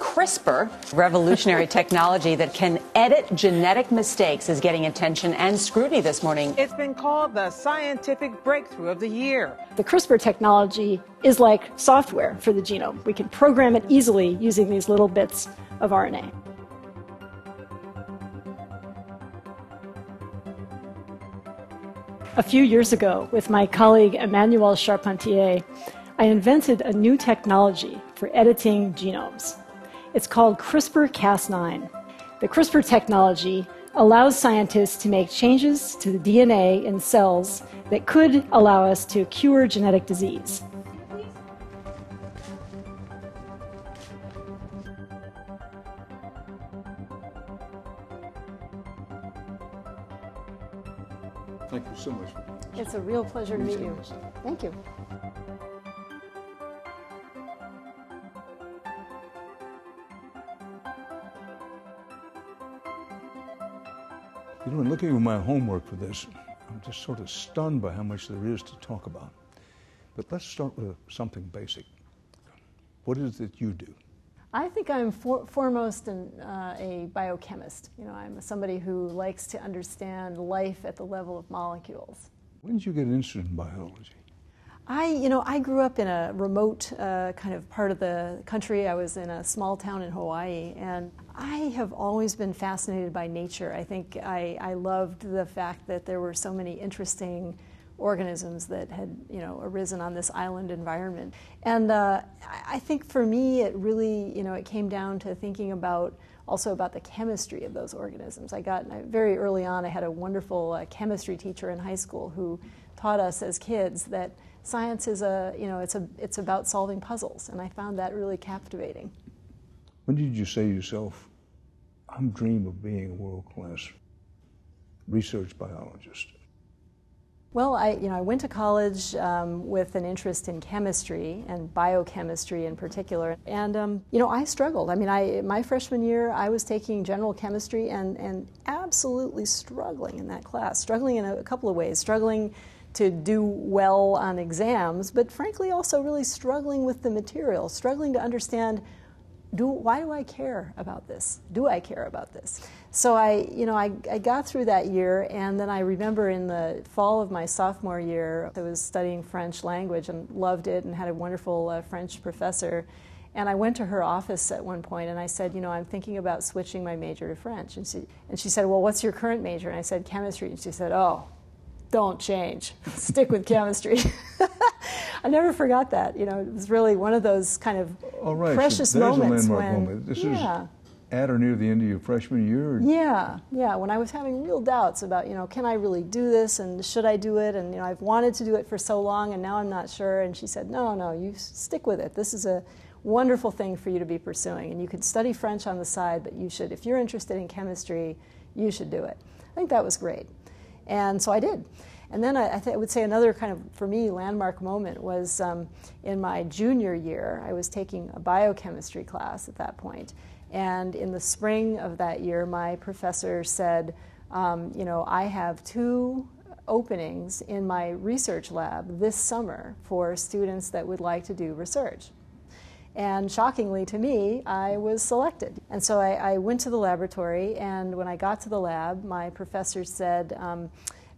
CRISPR, revolutionary technology that can edit genetic mistakes, is getting attention and scrutiny this morning. It's been called the scientific breakthrough of the year. The CRISPR technology is like software for the genome. We can program it easily using these little bits of RNA. A few years ago, with my colleague Emmanuelle Charpentier, I invented a new technology for editing genomes. It's called CRISPR Cas9. The CRISPR technology allows scientists to make changes to the DNA in cells that could allow us to cure genetic disease. Thank you so much. It's a real pleasure to meet you. Thank you. You know, in looking at my homework for this, I'm just sort of stunned by how much there is to talk about. But let's start with something basic. What is it that you do? I think I'm for, foremost an, uh, a biochemist. You know, I'm somebody who likes to understand life at the level of molecules. When did you get interested in biology? I, you know, I grew up in a remote uh, kind of part of the country. I was in a small town in Hawaii, and I have always been fascinated by nature. I think I, I loved the fact that there were so many interesting organisms that had, you know, arisen on this island environment. And uh, I think for me, it really, you know, it came down to thinking about also about the chemistry of those organisms. I got very early on. I had a wonderful uh, chemistry teacher in high school who taught us as kids that science is a, you know, it's a, it's about solving puzzles, and I found that really captivating. When did you say yourself, I'm dream of being a world class research biologist? Well, I, you know, I went to college um, with an interest in chemistry and biochemistry in particular, and um, you know, I struggled. I mean, I my freshman year, I was taking general chemistry and and absolutely struggling in that class, struggling in a, a couple of ways, struggling to do well on exams, but frankly, also really struggling with the material, struggling to understand do, why do I care about this? Do I care about this? So I, you know, I, I got through that year, and then I remember in the fall of my sophomore year, I was studying French language and loved it, and had a wonderful uh, French professor. And I went to her office at one point, and I said, you know, I'm thinking about switching my major to French. And she, and she said, well, what's your current major? And I said, chemistry. And she said, oh, don't change. Stick with chemistry. I never forgot that. You know, it was really one of those kind of All right, precious so moments a landmark when moment. This yeah. is at or near the end of your freshman year? Or? Yeah, yeah. When I was having real doubts about, you know, can I really do this and should I do it? And, you know, I've wanted to do it for so long and now I'm not sure. And she said, no, no, you stick with it. This is a wonderful thing for you to be pursuing. And you could study French on the side, but you should, if you're interested in chemistry, you should do it. I think that was great. And so I did. And then I, I, th- I, would say another kind of, for me, landmark moment was um, in my junior year. I was taking a biochemistry class at that point. And in the spring of that year, my professor said, um, You know, I have two openings in my research lab this summer for students that would like to do research. And shockingly to me, I was selected. And so I, I went to the laboratory, and when I got to the lab, my professor said, um,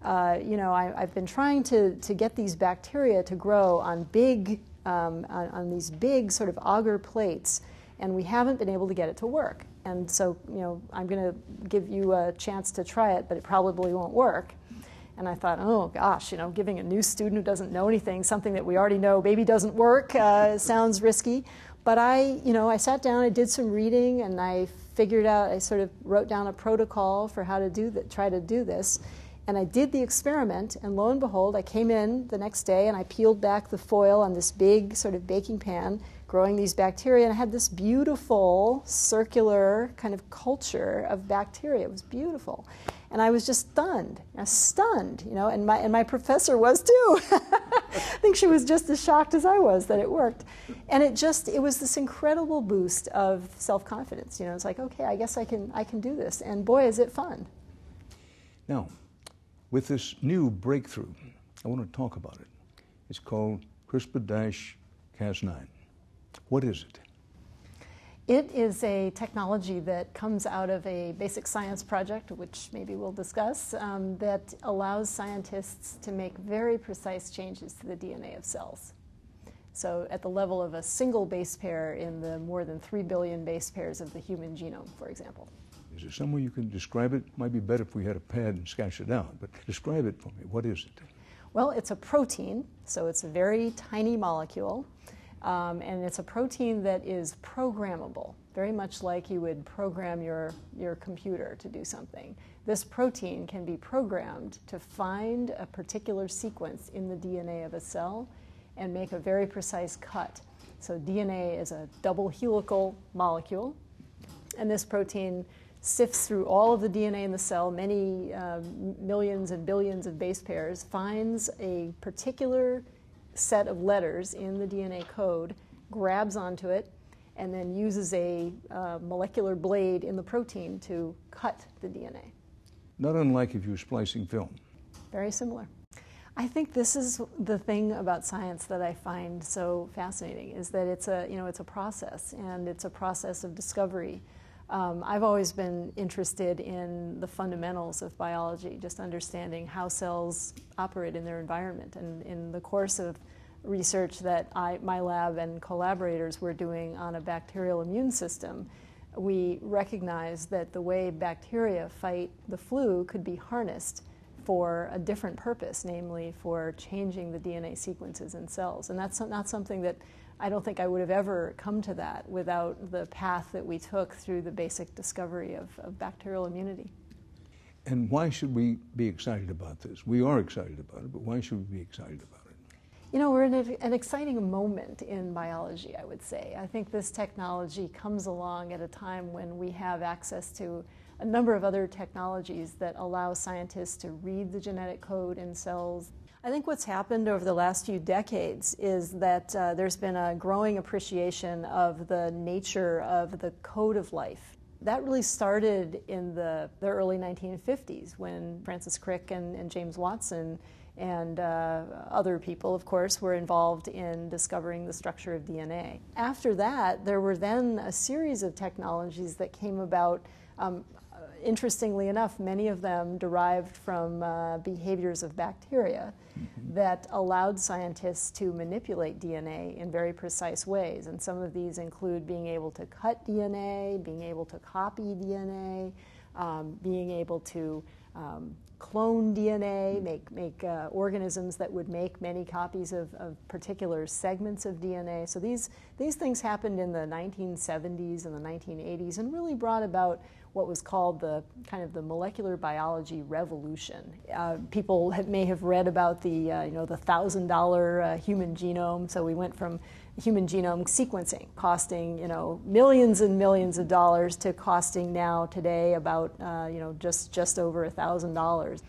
uh, you know, I, have been trying to, to get these bacteria to grow on big, um, on, on, these big sort of agar plates, and we haven't been able to get it to work. And so, you know, I'm going to give you a chance to try it, but it probably won't work. And I thought, oh gosh, you know, giving a new student who doesn't know anything something that we already know maybe doesn't work uh, sounds risky. But I, you know, I sat down, I did some reading, and I figured out, I sort of wrote down a protocol for how to do that, try to do this. And I did the experiment, and lo and behold, I came in the next day and I peeled back the foil on this big sort of baking pan, growing these bacteria, and I had this beautiful circular kind of culture of bacteria. It was beautiful. And I was just stunned, stunned, you know, and my, and my professor was too. I think she was just as shocked as I was that it worked. And it just, it was this incredible boost of self-confidence. You know, it's like, okay, I guess I can, I can do this. And boy, is it fun. Now, with this new breakthrough. I want to talk about it. It's called CRISPR-Cas9. What is it? It is a technology that comes out of a basic science project, which maybe we'll discuss, um, that allows scientists to make very precise changes to the DNA of cells. So, at the level of a single base pair in the more than 3 billion base pairs of the human genome, for example. Is there some way you can describe it? Might be better if we had a pad and sketch it out, but describe it for me. What is it? Well, it's a protein, so it's a very tiny molecule. Um, and it's a protein that is programmable, very much like you would program your, your computer to do something. This protein can be programmed to find a particular sequence in the DNA of a cell and make a very precise cut. So, DNA is a double helical molecule, and this protein sifts through all of the DNA in the cell, many uh, millions and billions of base pairs, finds a particular set of letters in the DNA code, grabs onto it, and then uses a uh, molecular blade in the protein to cut the DNA. Not unlike if you were splicing film. Very similar. I think this is the thing about science that I find so fascinating is that it's a you know it's a process and it's a process of discovery. Um, I've always been interested in the fundamentals of biology, just understanding how cells operate in their environment. And in the course of research that I, my lab and collaborators were doing on a bacterial immune system, we recognized that the way bacteria fight the flu could be harnessed for a different purpose, namely for changing the DNA sequences in cells. And that's not something that I don't think I would have ever come to that without the path that we took through the basic discovery of, of bacterial immunity. And why should we be excited about this? We are excited about it, but why should we be excited about it? You know, we're in a, an exciting moment in biology, I would say. I think this technology comes along at a time when we have access to a number of other technologies that allow scientists to read the genetic code in cells I think what's happened over the last few decades is that uh, there's been a growing appreciation of the nature of the code of life. That really started in the, the early 1950s when Francis Crick and, and James Watson and uh, other people, of course, were involved in discovering the structure of DNA. After that, there were then a series of technologies that came about um, interestingly enough, many of them derived from uh, behaviors of bacteria mm-hmm. that allowed scientists to manipulate DNA in very precise ways. And some of these include being able to cut DNA, being able to copy DNA, um, being able to um, clone DNA, mm-hmm. make, make uh, organisms that would make many copies of, of, particular segments of DNA. So these, these things happened in the 1970s and the 1980s and really brought about what was called the kind of the molecular biology revolution. Uh, people have, may have read about the uh, you know the thousand dollar uh, human genome. So we went from human genome sequencing costing you know millions and millions of dollars to costing now today about uh, you know just just over a thousand dollars.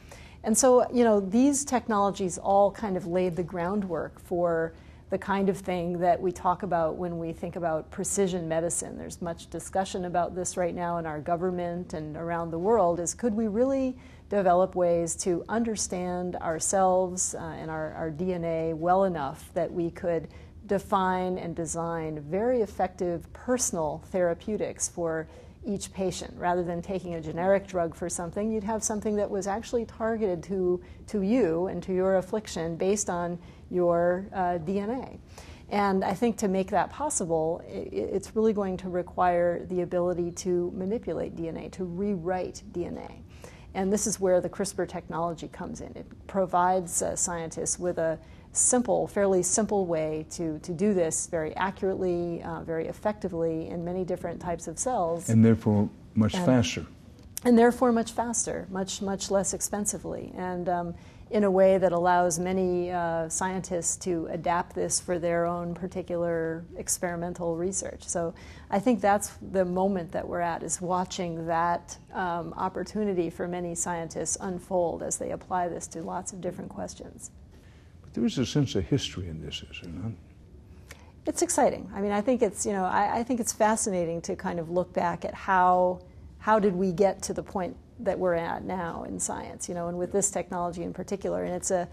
And so you know these technologies all kind of laid the groundwork for the kind of thing that we talk about when we think about precision medicine. There's much discussion about this right now in our government and around the world is could we really develop ways to understand ourselves uh, and our, our DNA well enough that we could define and design very effective personal therapeutics for each patient. Rather than taking a generic drug for something, you'd have something that was actually targeted to, to you and to your affliction based on your uh, DNA. And I think to make that possible, it's really going to require the ability to manipulate DNA, to rewrite DNA. And this is where the CRISPR technology comes in. It provides uh, scientists with a simple, fairly simple way to, to do this very accurately, uh, very effectively in many different types of cells. And therefore much and, faster. And therefore much faster, much, much less expensively. And um, in a way that allows many uh, scientists to adapt this for their own particular experimental research. So I think that's the moment that we're at is watching that um, opportunity for many scientists unfold as they apply this to lots of different questions. But there is a sense of history in this, is there not? It's exciting. I mean, I think it's you know I, I think it's fascinating to kind of look back at how how did we get to the point that we're at now in science, you know, and with this technology in particular. And it's a,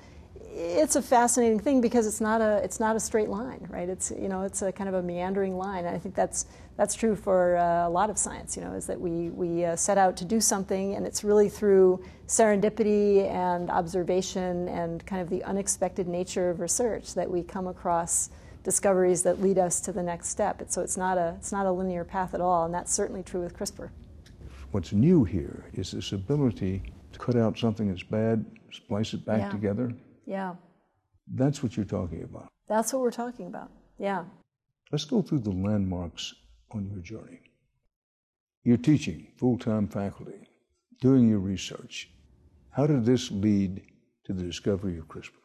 it's a fascinating thing because it's not a it's not a straight line, right? It's you know it's a kind of a meandering line. And I think that's that's true for uh, a lot of science. You know, is that we we uh, set out to do something, and it's really through serendipity and observation and kind of the unexpected nature of research that we come across discoveries that lead us to the next step. so it's not a it's not a linear path at all, and that's certainly true with CRISPR. What's new here is this ability to cut out something that's bad, splice it back Yeah. together. Yeah, That's what you're talking about. that's what we're talking about. Yeah. Let's go through the landmarks on your journey. You're teaching, full time faculty, doing your research. How did this lead to the discovery of CRISPR?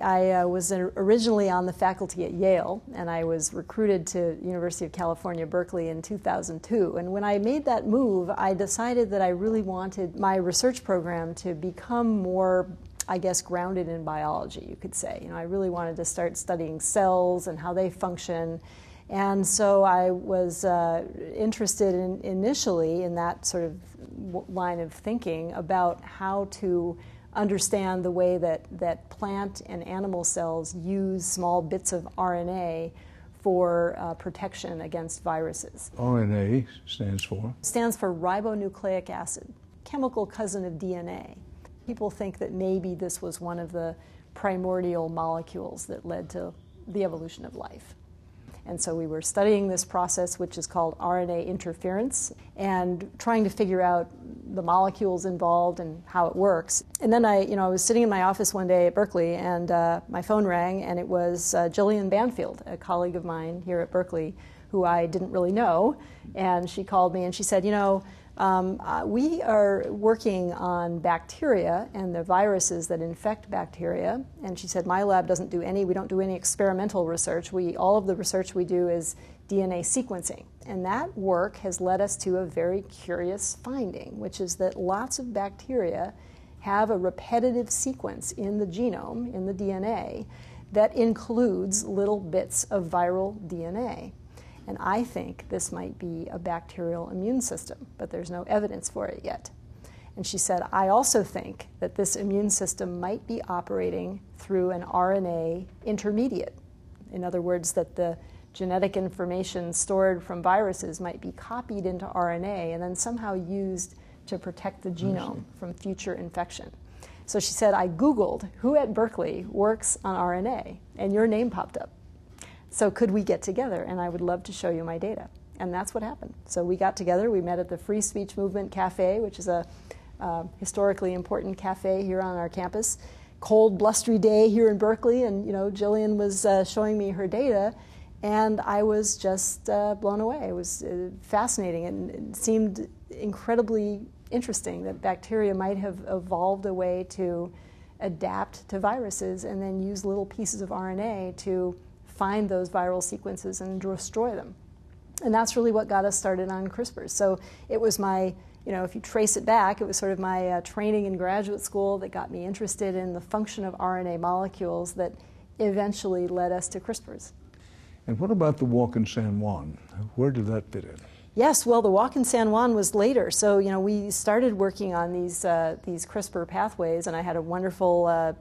I uh, was originally on the faculty at Yale, and I was recruited to University of California, Berkeley in 2002. And when I made that move, I decided that I really wanted my research program to become more, I guess, grounded in biology, you could say. You know, I really wanted to start studying cells and how they function. And so I was uh, interested in, initially in that sort of line of thinking about how to understand the way that, that plant and animal cells use small bits of RNA for uh, protection against viruses. RNA stands for stands for ribonucleic acid, chemical cousin of DNA. People think that maybe this was one of the primordial molecules that led to the evolution of life. And so we were studying this process, which is called RNA interference, and trying to figure out the molecules involved and how it works. And then I, you know, I was sitting in my office one day at Berkeley, and uh, my phone rang, and it was uh, Jillian Banfield, a colleague of mine here at Berkeley, who I didn't really know. And she called me and she said, you know, um, uh, we are working on bacteria and the viruses that infect bacteria. And she said, my lab doesn't do any, we don't do any experimental research. We, all of the research we do is DNA sequencing. And that work has led us to a very curious finding, which is that lots of bacteria have a repetitive sequence in the genome, in the DNA, that includes little bits of viral DNA. And I think this might be a bacterial immune system, but there's no evidence for it yet. And she said, I also think that this immune system might be operating through an RNA intermediate. In other words, that the genetic information stored from viruses might be copied into RNA and then somehow used to protect the genome from future infection. So she said, I Googled who at Berkeley works on RNA, and your name popped up. So could we get together? And I would love to show you my data. And that's what happened. So we got together. We met at the Free Speech Movement Cafe, which is a uh, historically important cafe here on our campus. Cold, blustery day here in Berkeley, and you know, Jillian was uh, showing me her data, and I was just uh, blown away. It was uh, fascinating, and it seemed incredibly interesting that bacteria might have evolved a way to adapt to viruses and then use little pieces of RNA to find those viral sequences and destroy them. And that's really what got us started on CRISPR. So it was my, you know, if you trace it back, it was sort of my uh, training in graduate school that got me interested in the function of RNA molecules that eventually led us to CRISPRs. And what about the walk in San Juan? Where did that fit in? Yes, well, the walk in San Juan was later. So, you know, we started working on these, uh, these CRISPR pathways, and I had a wonderful uh,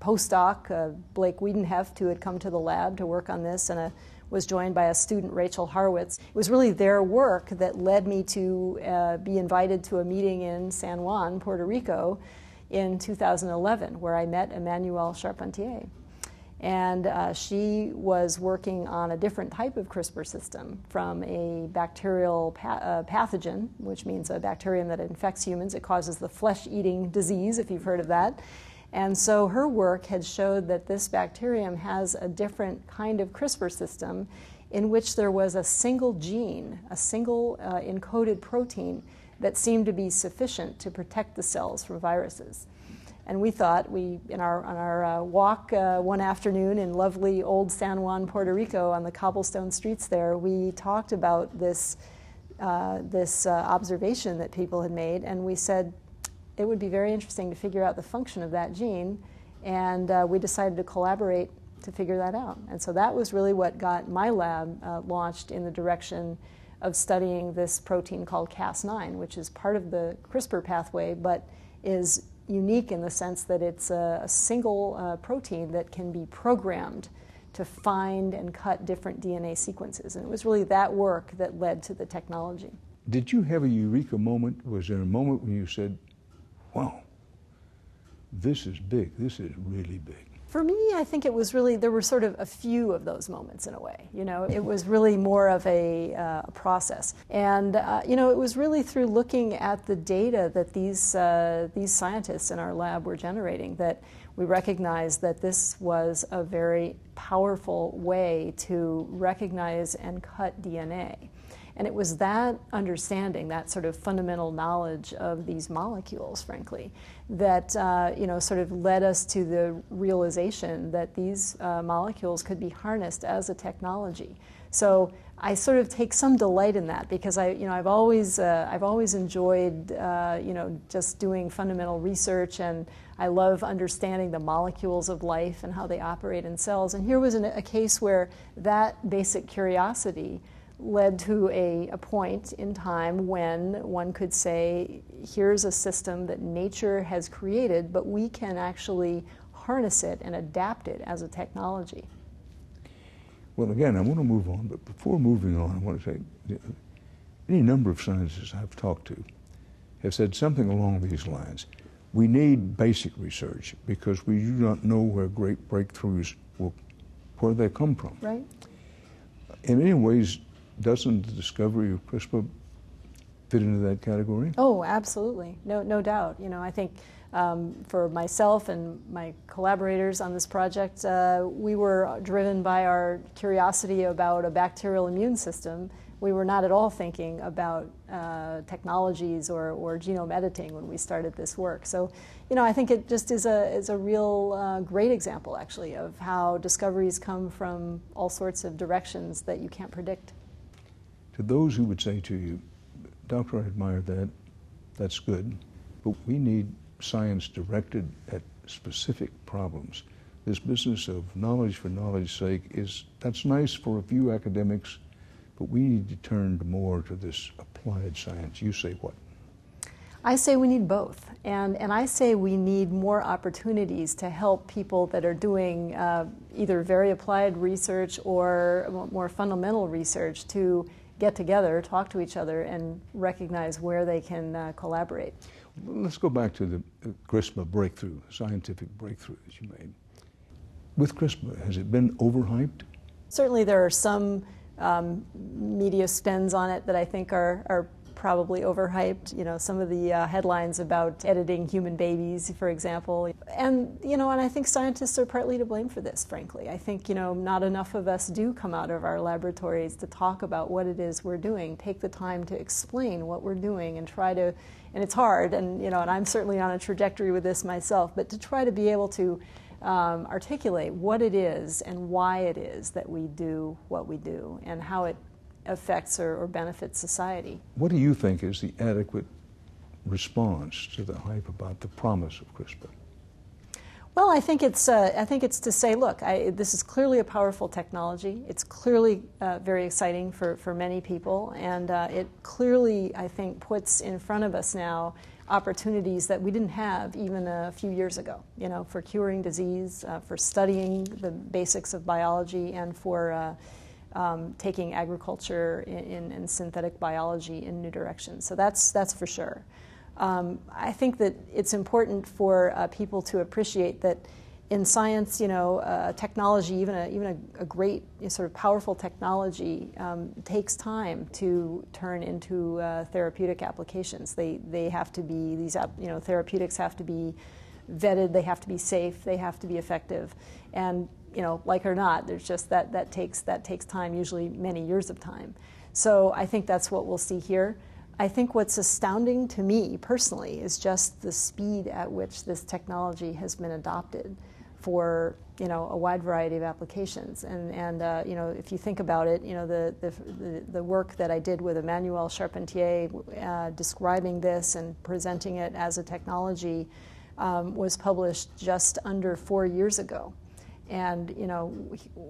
postdoc, uh, Blake Wiedenheft, who had come to the lab to work on this, and a, was joined by a student, Rachel Haurwitz. It was really their work that led me to uh, be invited to a meeting in San Juan, Puerto Rico, in 2011, where I met Emmanuelle Charpentier. And uh, she was working on a different type of CRISPR system from a bacterial pa- uh, pathogen, which means a bacterium that infects humans. It causes the flesh eating disease, if you've heard of that. And so her work had showed that this bacterium has a different kind of CRISPR system in which there was a single gene, a single uh, encoded protein that seemed to be sufficient to protect the cells from viruses. And we thought we, in our, on our uh, walk uh, one afternoon in lovely old San Juan, Puerto Rico, on the cobblestone streets there, we talked about this, uh, this uh, observation that people had made, and we said it would be very interesting to figure out the function of that gene, and uh, we decided to collaborate to figure that out. And so that was really what got my lab uh, launched in the direction of studying this protein called Cas9, which is part of the CRISPR pathway, but is unique in the sense that it's a, a single uh, protein that can be programmed to find and cut different DNA sequences. And it was really that work that led to the technology. Did you have a eureka moment? Was there a moment when you said, wow, this is big, this is really big? For me, I think it was really, there were sort of a few of those moments in a way. You know, it was really more of a, uh, process. And, uh, you know, it was really through looking at the data that these, uh, these scientists in our lab were generating that we recognized that this was a very powerful way to recognize and cut DNA. And it was that understanding, that sort of fundamental knowledge of these molecules, frankly, that uh, you know sort of led us to the realization that these uh, molecules could be harnessed as a technology. So I sort of take some delight in that because I, you know, I've always, uh, I've always enjoyed, uh, you know, just doing fundamental research, and I love understanding the molecules of life and how they operate in cells. And here was an, a case where that basic curiosity led to a, a point in time when one could say, here's a system that nature has created, but we can actually harness it and adapt it as a technology. Well, again, I want to move on, but before moving on, I want to say any number of scientists I've talked to have said something along these lines. We need basic research because we do not know where great breakthroughs will, where they come from. Right. In many ways, doesn't the discovery of CRISPR fit into that category? Oh, absolutely. No, no doubt. You know, I think um, for myself and my collaborators on this project, uh, we were driven by our curiosity about a bacterial immune system. We were not at all thinking about uh, technologies or, or genome editing when we started this work. So, you know, I think it just is a, is a real uh, great example, actually, of how discoveries come from all sorts of directions that you can't predict. To those who would say to you, Doctor, I admire that, that's good, but we need science directed at specific problems. This business of knowledge for knowledge's sake is that's nice for a few academics, but we need to turn more to this applied science. You say what? I say we need both. And, and I say we need more opportunities to help people that are doing uh, either very applied research or more fundamental research to get together, talk to each other, and recognize where they can uh, collaborate. Let's go back to the CRISPR breakthrough, scientific breakthrough that you made. With CRISPR, has it been overhyped? Certainly, there are some um, media spends on it that I think are, are probably overhyped. You know, some of the uh, headlines about editing human babies, for example. And, you know, and I think scientists are partly to blame for this, frankly. I think, you know, not enough of us do come out of our laboratories to talk about what it is we're doing, take the time to explain what we're doing and try to, and it's hard, and, you know, and I'm certainly on a trajectory with this myself, but to try to be able to um, articulate what it is and why it is that we do what we do and how it affects or, or benefits society. What do you think is the adequate response to the hype about the promise of CRISPR? Well, I think it's uh, I think it's to say, look, I, this is clearly a powerful technology. It's clearly uh, very exciting for, for many people, and uh, it clearly, I think, puts in front of us now opportunities that we didn't have even a few years ago. You know, for curing disease, uh, for studying the basics of biology, and for uh, um, taking agriculture and synthetic biology in new directions. So that's, that's for sure. Um, I think that it's important for uh, people to appreciate that in science, you know, uh, technology, even a, even a, a great sort of powerful technology, um, takes time to turn into uh, therapeutic applications. They, they have to be, these, you know, therapeutics have to be vetted, they have to be safe, they have to be effective. And you know, like or not, there's just that that takes that takes time, usually many years of time. So I think that's what we'll see here. I think what's astounding to me personally is just the speed at which this technology has been adopted for you know a wide variety of applications. And and uh, you know if you think about it, you know the the, the work that I did with Emmanuelle Charpentier uh, describing this and presenting it as a technology um, was published just under four years ago and you know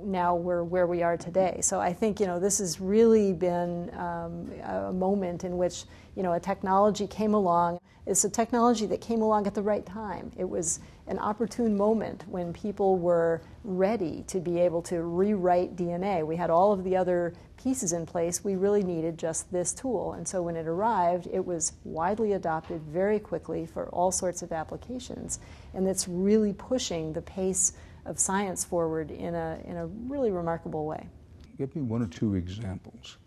now we're where we are today. So I think you know this has really been um, a moment in which you know a technology came along It's a technology that came along at the right time. It was an opportune moment when people were ready to be able to rewrite DNA. We had all of the other pieces in place. We really needed just this tool. And so when it arrived, it was widely adopted very quickly for all sorts of applications. And it's really pushing the pace of science forward in a, in a really remarkable way. Give me one or two examples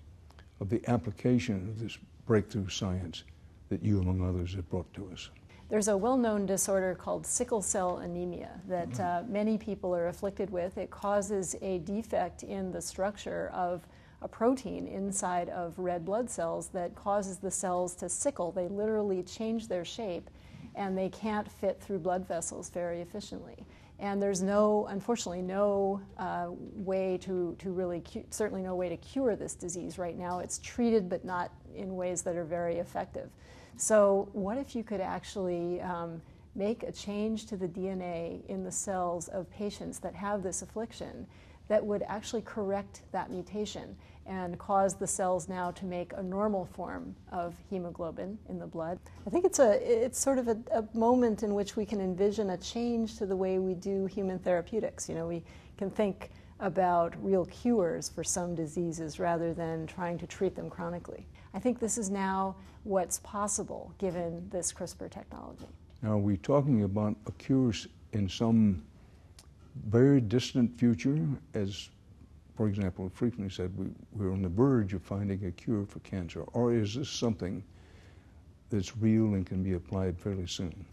of the application of this breakthrough science that you, among others, have brought to us? There's a well known disorder called sickle cell anemia that mm-hmm. uh, many people are afflicted with. It causes a defect in the structure of a protein inside of red blood cells that causes the cells to sickle. They literally change their shape and they can't fit through blood vessels very efficiently. And there's no, unfortunately, no uh, way to, to really, certainly no way to cure this disease right now. It's treated, but not in ways that are very effective. So, what if you could actually um, make a change to the DNA in the cells of patients that have this affliction that would actually correct that mutation and cause the cells now to make a normal form of hemoglobin in the blood. I think it's a it's sort of a, a, moment in which we can envision a change to the way we do human therapeutics. You know, we can think about real cures for some diseases rather than trying to treat them chronically. I think this is now what's possible given this CRISPR technology. Now, are we talking about a cure in some very distant future, as, for example, frequently said, we, we're on the verge of finding a cure for cancer, or is this something that's real and can be applied fairly soon?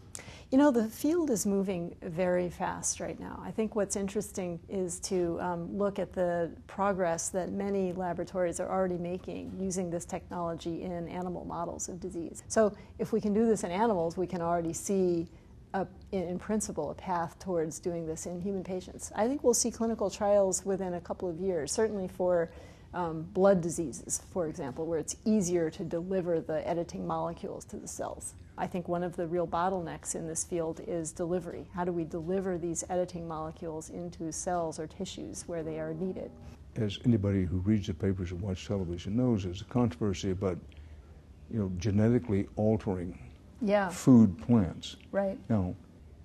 You know, the field is moving very fast right now. I think what's interesting is to um, look at the progress that many laboratories are already making using this technology in animal models of disease. So, if we can do this in animals, we can already see, a, in principle, a path towards doing this in human patients. I think we'll see clinical trials within a couple of years, certainly for um, blood diseases, for example, where it's easier to deliver the editing molecules to the cells. I think one of the real bottlenecks in this field is delivery. How do we deliver these editing molecules into cells or tissues where they are needed? As anybody who reads the papers or watches television knows, there's a controversy about, you know, genetically altering yeah. food plants. Right. Now,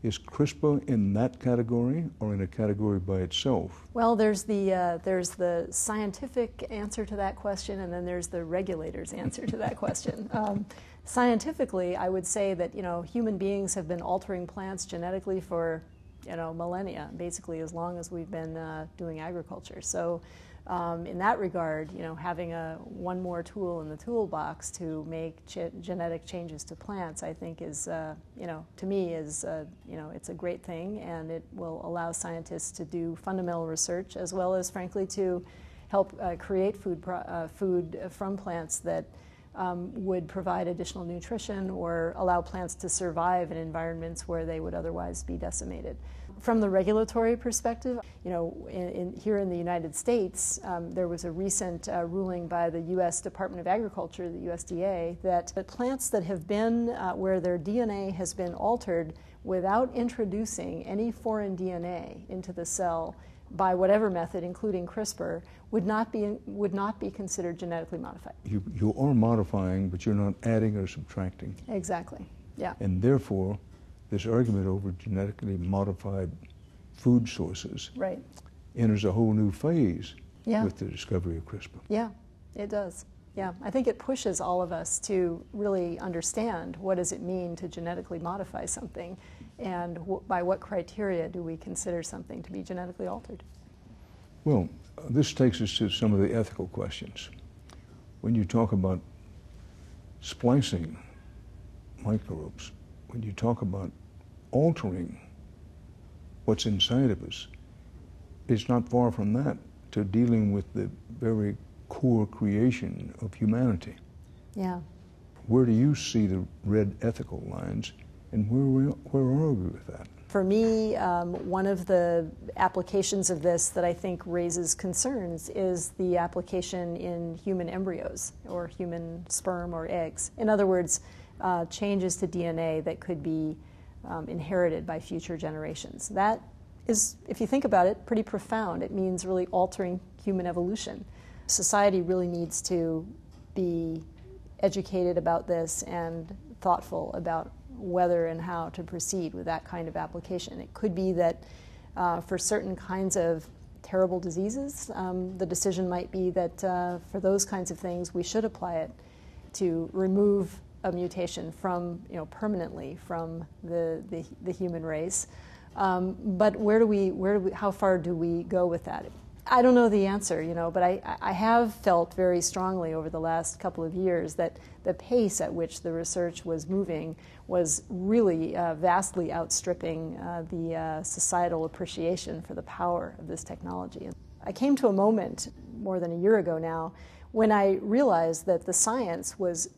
is CRISPR in that category or in a category by itself? Well, there's the, uh, there's the scientific answer to that question, and then there's the regulator's answer to that question. Um, scientifically, I would say that you know human beings have been altering plants genetically for you know millennia, basically as long as we've been uh, doing agriculture. So um, in that regard, you know, having a one more tool in the toolbox to make genetic changes to plants, I think is, uh, you know, to me is, uh, you know, it's a great thing, and it will allow scientists to do fundamental research as well as, frankly, to help uh, create food uh, food from plants that. Um, would provide additional nutrition or allow plants to survive in environments where they would otherwise be decimated from the regulatory perspective, you know, in, in, here in the United States, um, there was a recent uh, ruling by the U.S. Department of Agriculture, the USDA, that the plants that have been uh, where their DNA has been altered without introducing any foreign DNA into the cell by whatever method, including CRISPR, would not be would not be considered genetically modified. You you are modifying, but you're not adding or subtracting. Exactly. Yeah. And therefore, this argument over genetically modified food sources right. enters a whole new phase yeah. with the discovery of CRISPR. Yeah, it does. Yeah, I think it pushes all of us to really understand what does it mean to genetically modify something and w- by what criteria do we consider something to be genetically altered. Well, uh, this takes us to some of the ethical questions. When you talk about splicing microbes, when you talk about altering what's inside of us, it's not far from that to dealing with the very core creation of humanity. Yeah. Where do you see the red ethical lines, and where, we, where are we with that? For me, um, one of the applications of this that I think raises concerns is the application in human embryos or human sperm or eggs. In other words, uh, changes to DNA that could be um, inherited by future generations. That is, if you think about it, pretty profound. It means really altering human evolution. Society really needs to be educated about this and thoughtful about whether and how to proceed with that kind of application. It could be that uh, for certain kinds of terrible diseases, um, the decision might be that uh, for those kinds of things, we should apply it to remove a mutation from, you know, permanently from the, the, the human race. Um, but where do we, where do we, how far do we go with that? I don't know the answer, you know, but I, I have felt very strongly over the last couple of years that the pace at which the research was moving was really uh, vastly outstripping uh, the uh, societal appreciation for the power of this technology. I came to a moment more than a year ago now when I realized that the science was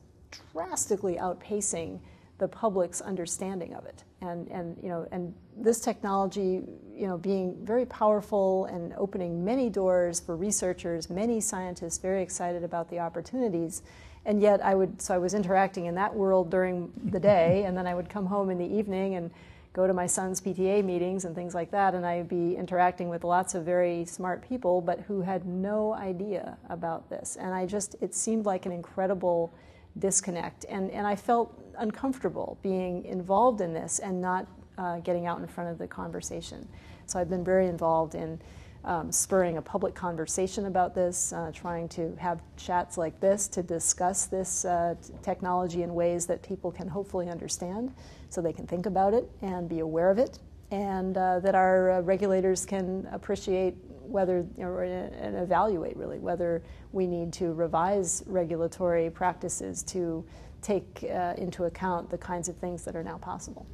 drastically outpacing the public's understanding of it. And, and, you know, and this technology you know, being very powerful and opening many doors for researchers, many scientists very excited about the opportunities. And yet I would, so I was interacting in that world during the day, and then I would come home in the evening and go to my son's PTA meetings and things like that, and I'd be interacting with lots of very smart people, but who had no idea about this. And I just, it seemed like an incredible disconnect. And, and I felt uncomfortable being involved in this and not uh, getting out in front of the conversation. So I've been very involved in um, spurring a public conversation about this, uh, trying to have chats like this to discuss this uh, technology in ways that people can hopefully understand so they can think about it and be aware of it, and uh, that our uh, regulators can appreciate whether or, and evaluate really whether we need to revise regulatory practices to take uh, into account the kinds of things that are now possible.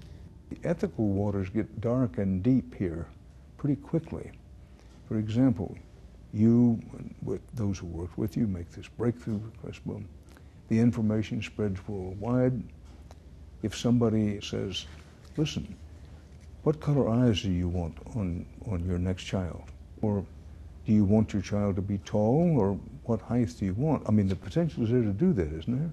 The ethical waters get dark and deep here pretty quickly. For example, you, with those who worked with you, make this breakthrough request. Boom. The information spreads worldwide. If somebody says, listen, what color eyes do you want on, on your next child? Or do you want your child to be tall, or what height do you want? I mean, the potential is there to do that, isn't there?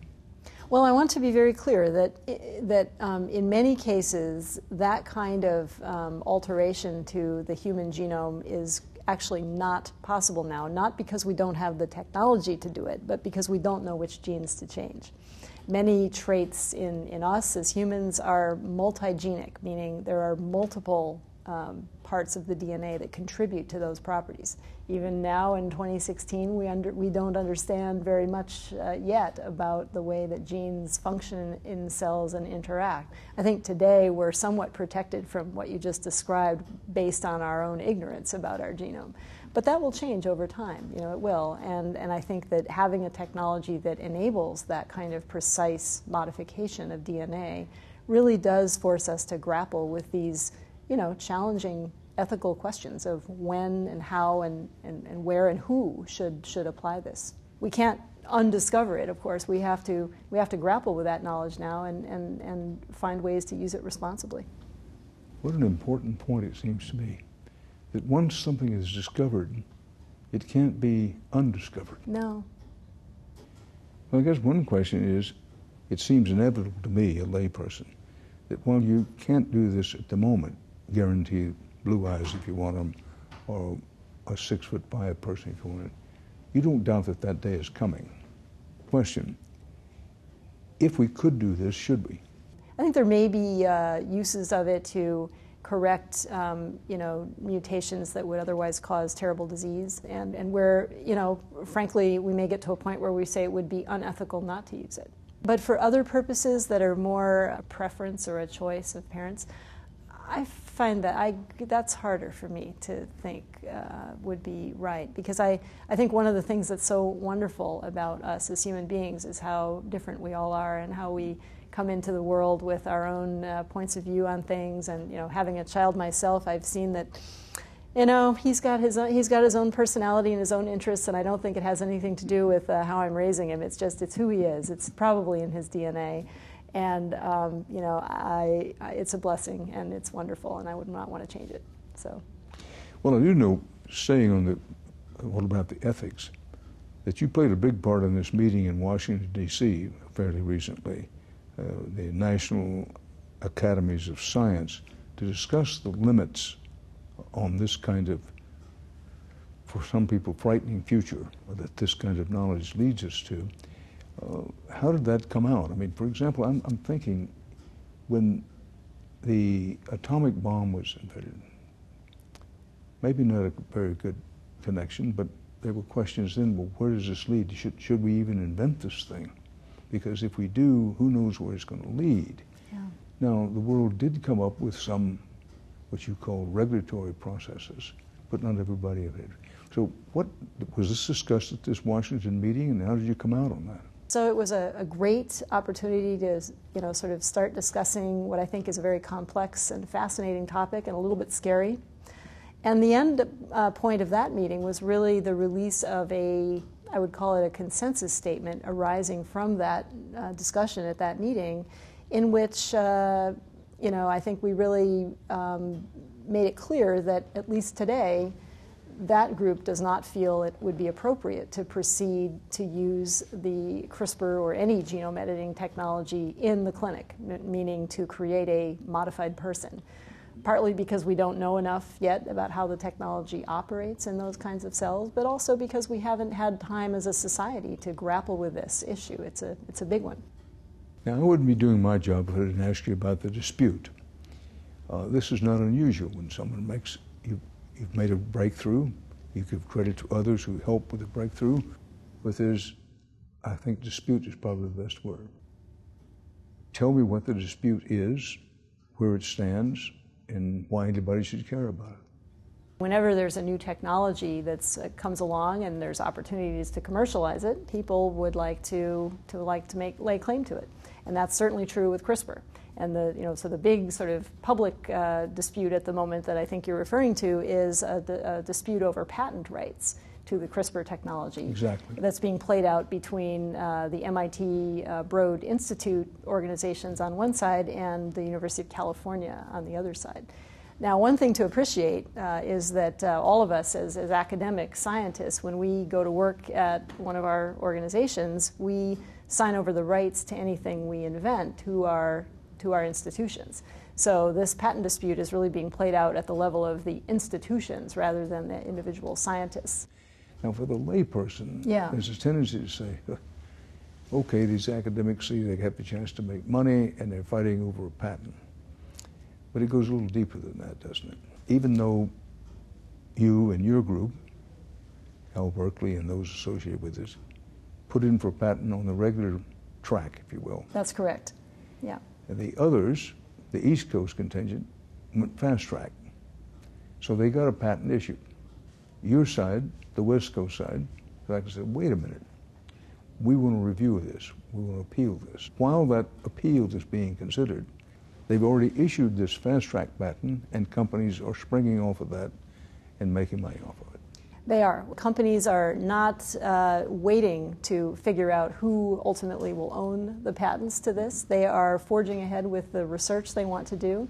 Well, I want to be very clear that that um, in many cases that kind of um, alteration to the human genome is actually not possible now. Not because we don't have the technology to do it, but because we don't know which genes to change. Many traits in, in us as humans are multigenic, meaning there are multiple um, parts of the DNA that contribute to those properties. Even now in 2016, we, under, we don't understand very much uh, yet about the way that genes function in cells and interact. I think today we're somewhat protected from what you just described based on our own ignorance about our genome. But that will change over time, you know, it will. And, and I think that having a technology that enables that kind of precise modification of DNA really does force us to grapple with these you know, challenging ethical questions of when and how and, and, and where and who should, should apply this. We can't undiscover it, of course. We have to, we have to grapple with that knowledge now and, and, and find ways to use it responsibly. What an important point it seems to me that once something is discovered, it can't be undiscovered. No. Well, I guess one question is it seems inevitable to me, a layperson, that while you can't do this at the moment, guarantee blue eyes if you want them, or a six foot five person if you want it. You don't doubt that that day is coming. Question If we could do this, should we? I think there may be uh, uses of it to correct, um, you know, mutations that would otherwise cause terrible disease, and, and where, you know, frankly, we may get to a point where we say it would be unethical not to use it. But for other purposes that are more a preference or a choice of parents, I find that I that's harder for me to think uh, would be right because I, I think one of the things that's so wonderful about us as human beings is how different we all are and how we come into the world with our own uh, points of view on things. And you know having a child myself I've seen that you know he's got his own, he's got his own personality and his own interests and I don't think it has anything to do with uh, how I'm raising him. It's just it's who he is. It's probably in his DNA and um, you know, I, I, it's a blessing and it's wonderful, and I would not want to change it. So. Well, I do know, saying on the what about the ethics, that you played a big part in this meeting in Washington D.C. fairly recently, uh, the National Academies of Science, to discuss the limits on this kind of, for some people, frightening future that this kind of knowledge leads us to. Uh, how did that come out? I mean, for example, I'm, I'm thinking when the atomic bomb was invented, maybe not a very good connection, but there were questions then, well, where does this lead? Should, should we even invent this thing? Because if we do, who knows where it's going to lead? Yeah. Now, the world did come up with some, what you call regulatory processes, but not everybody of it. So what, was this discussed at this Washington meeting, and how did you come out on that? So it was a, a, great opportunity to, you know, sort of start discussing what I think is a very complex and fascinating topic and a little bit scary. And the end uh, point of that meeting was really the release of a, I would call it a consensus statement arising from that uh, discussion at that meeting, in which, uh, you know, I think we really um, made it clear that at least today, that group does not feel it would be appropriate to proceed to use the CRISPR or any genome editing technology in the clinic, meaning to create a modified person partly because we don't know enough yet about how the technology operates in those kinds of cells, but also because we haven't had time as a society to grapple with this issue. It's a, it's a big one. Now, I wouldn't be doing my job if I didn't ask you about the dispute. Uh, this is not unusual when someone makes, you've made a breakthrough, you give credit to others who help with the breakthrough, but there's, I think dispute is probably the best word. Tell me what the dispute is, where it stands, and why anybody should care about it. Whenever there's a new technology that uh, comes along and there's opportunities to commercialize it, people would like to, to like to make lay claim to it, and that's certainly true with CRISPR. And the you know so the big sort of public uh, dispute at the moment that I think you're referring to is a, a dispute over patent rights to the CRISPR technology. Exactly. That's being played out between uh, the MIT uh, Broad Institute organizations on one side and the University of California on the other side. Now, one thing to appreciate uh, is that uh, all of us, as, as academic scientists, when we go to work at one of our organizations, we sign over the rights to anything we invent to our, to our institutions. So this patent dispute is really being played out at the level of the institutions rather than the individual scientists. Now, for the layperson, yeah. there's a tendency to say, okay, these academics see they have the chance to make money and they're fighting over a patent. But it goes a little deeper than that, doesn't it? Even though you and your group, Cal Berkeley and those associated with this, put in for a patent on the regular track, if you will. That's correct. Yeah. The others, the East Coast contingent, went fast track. So they got a patent issued. Your side the West Coast side, I said, wait a minute, we want to review this, we want to appeal this. While that appeal is being considered, they've already issued this fast track patent, and companies are springing off of that and making money off of it. They are. Companies are not uh, waiting to figure out who ultimately will own the patents to this. They are forging ahead with the research they want to do.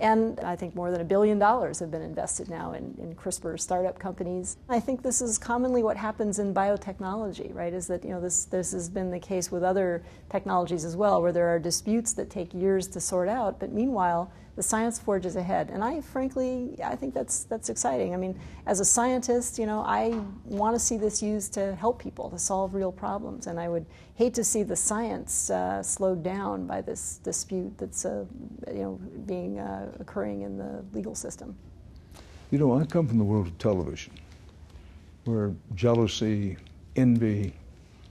And I think more than a billion dollars have been invested now in, in, CRISPR startup companies. I think this is commonly what happens in biotechnology, right? Is that you know this this has been the case with other technologies as well, where there are disputes that take years to sort out, but meanwhile the science forges ahead. And I frankly, I think that's that's exciting. I mean, as a scientist, you know, I want to see this used to help people to solve real problems, and I would hate to see the science uh, slowed down by this dispute that's uh, you know being uh, occurring in the legal system. You know, I come from the world of television, where jealousy, envy,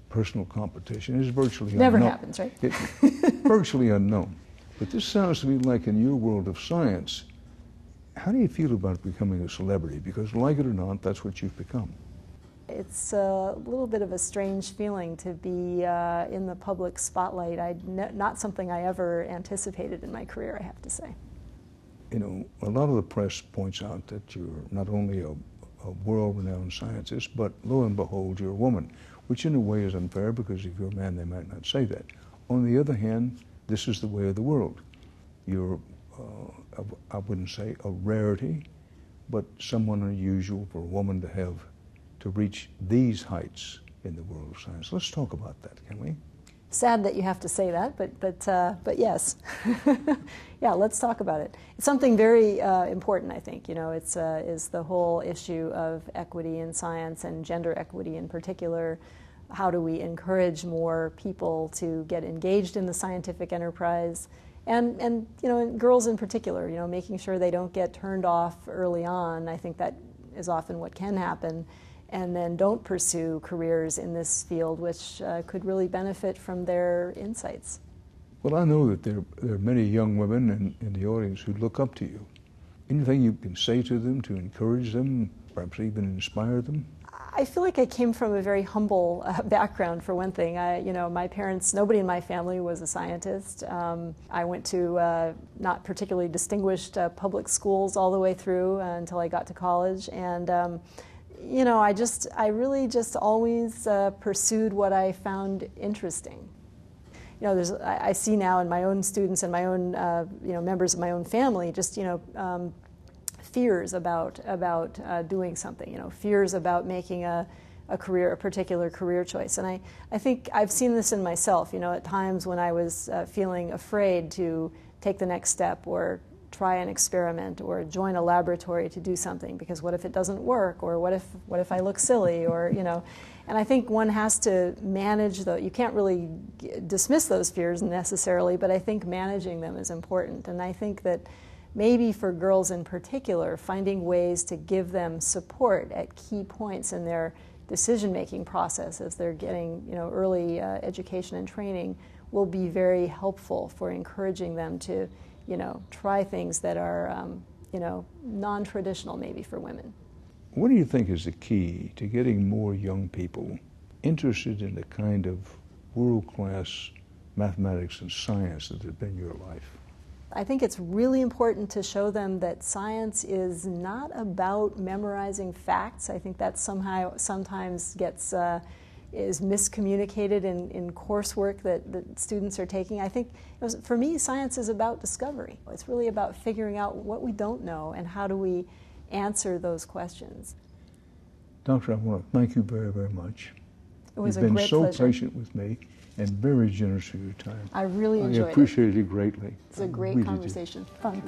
personal competition is virtually never unknown. happens, right? It, virtually unknown. But this sounds to me like in your world of science, how do you feel about becoming a celebrity? Because, like it or not, that's what you've become. It's a little bit of a strange feeling to be uh, in the public spotlight. I not something I ever anticipated in my career, I have to say. You know, a lot of the press points out that you're not only a, a world-renowned scientist, but lo and behold, you're a woman, which in a way is unfair because if you're a man, they might not say that. On the other hand, this is the way of the world. You're, uh, I wouldn't say a rarity, but someone unusual for a woman to have to reach these heights in the world of science. Let's talk about that, can we? Sad that you have to say that, but but uh, but yes, yeah. Let's talk about it. It's something very uh, important, I think. You know, it's uh, is the whole issue of equity in science and gender equity in particular. How do we encourage more people to get engaged in the scientific enterprise? And, and you know, girls in particular, you know, making sure they don't get turned off early on. I think that is often what can happen. And then don't pursue careers in this field, which uh, could really benefit from their insights. Well, I know that there, there are many young women in, in the audience who look up to you. Anything you can say to them to encourage them, perhaps even inspire them? I feel like I came from a very humble uh, background, for one thing. I, you know, my parents, nobody in my family was a scientist. Um, I went to uh, not particularly distinguished uh, public schools all the way through uh, until I got to college, and um, you know, I just, I really just always uh, pursued what I found interesting. You know, there's, I, I, see now in my own students and my own, uh, you know, members of my own family, just you know. Um, fears about about uh, doing something. You know, fears about making a a career, a particular career choice. And I, I think I've seen this in myself, you know, at times when I was uh, feeling afraid to take the next step or try an experiment or join a laboratory to do something because what if it doesn't work or what if what if I look silly or you know and I think one has to manage the you can't really dismiss those fears necessarily but I think managing them is important and I think that maybe for girls in particular, finding ways to give them support at key points in their decision making process as they're getting you know, early uh, education and training will be very helpful for encouraging them to you know, try things that are um, you know, non traditional maybe for women. What do you think is the key to getting more young people interested in the kind of world class mathematics and science that has been your life? I think it's really important to show them that science is not about memorizing facts. I think that somehow sometimes gets uh, is miscommunicated in, in coursework that, that students are taking. I think was, for me, science is about discovery. It's really about figuring out what we don't know and how do we answer those questions. Doctor, I want to thank you very, very much. It was You've a been great so pleasure. patient with me and very generous with your time. I really appreciate it. I enjoyed appreciate it. greatly. It's a great really conversation. Fun.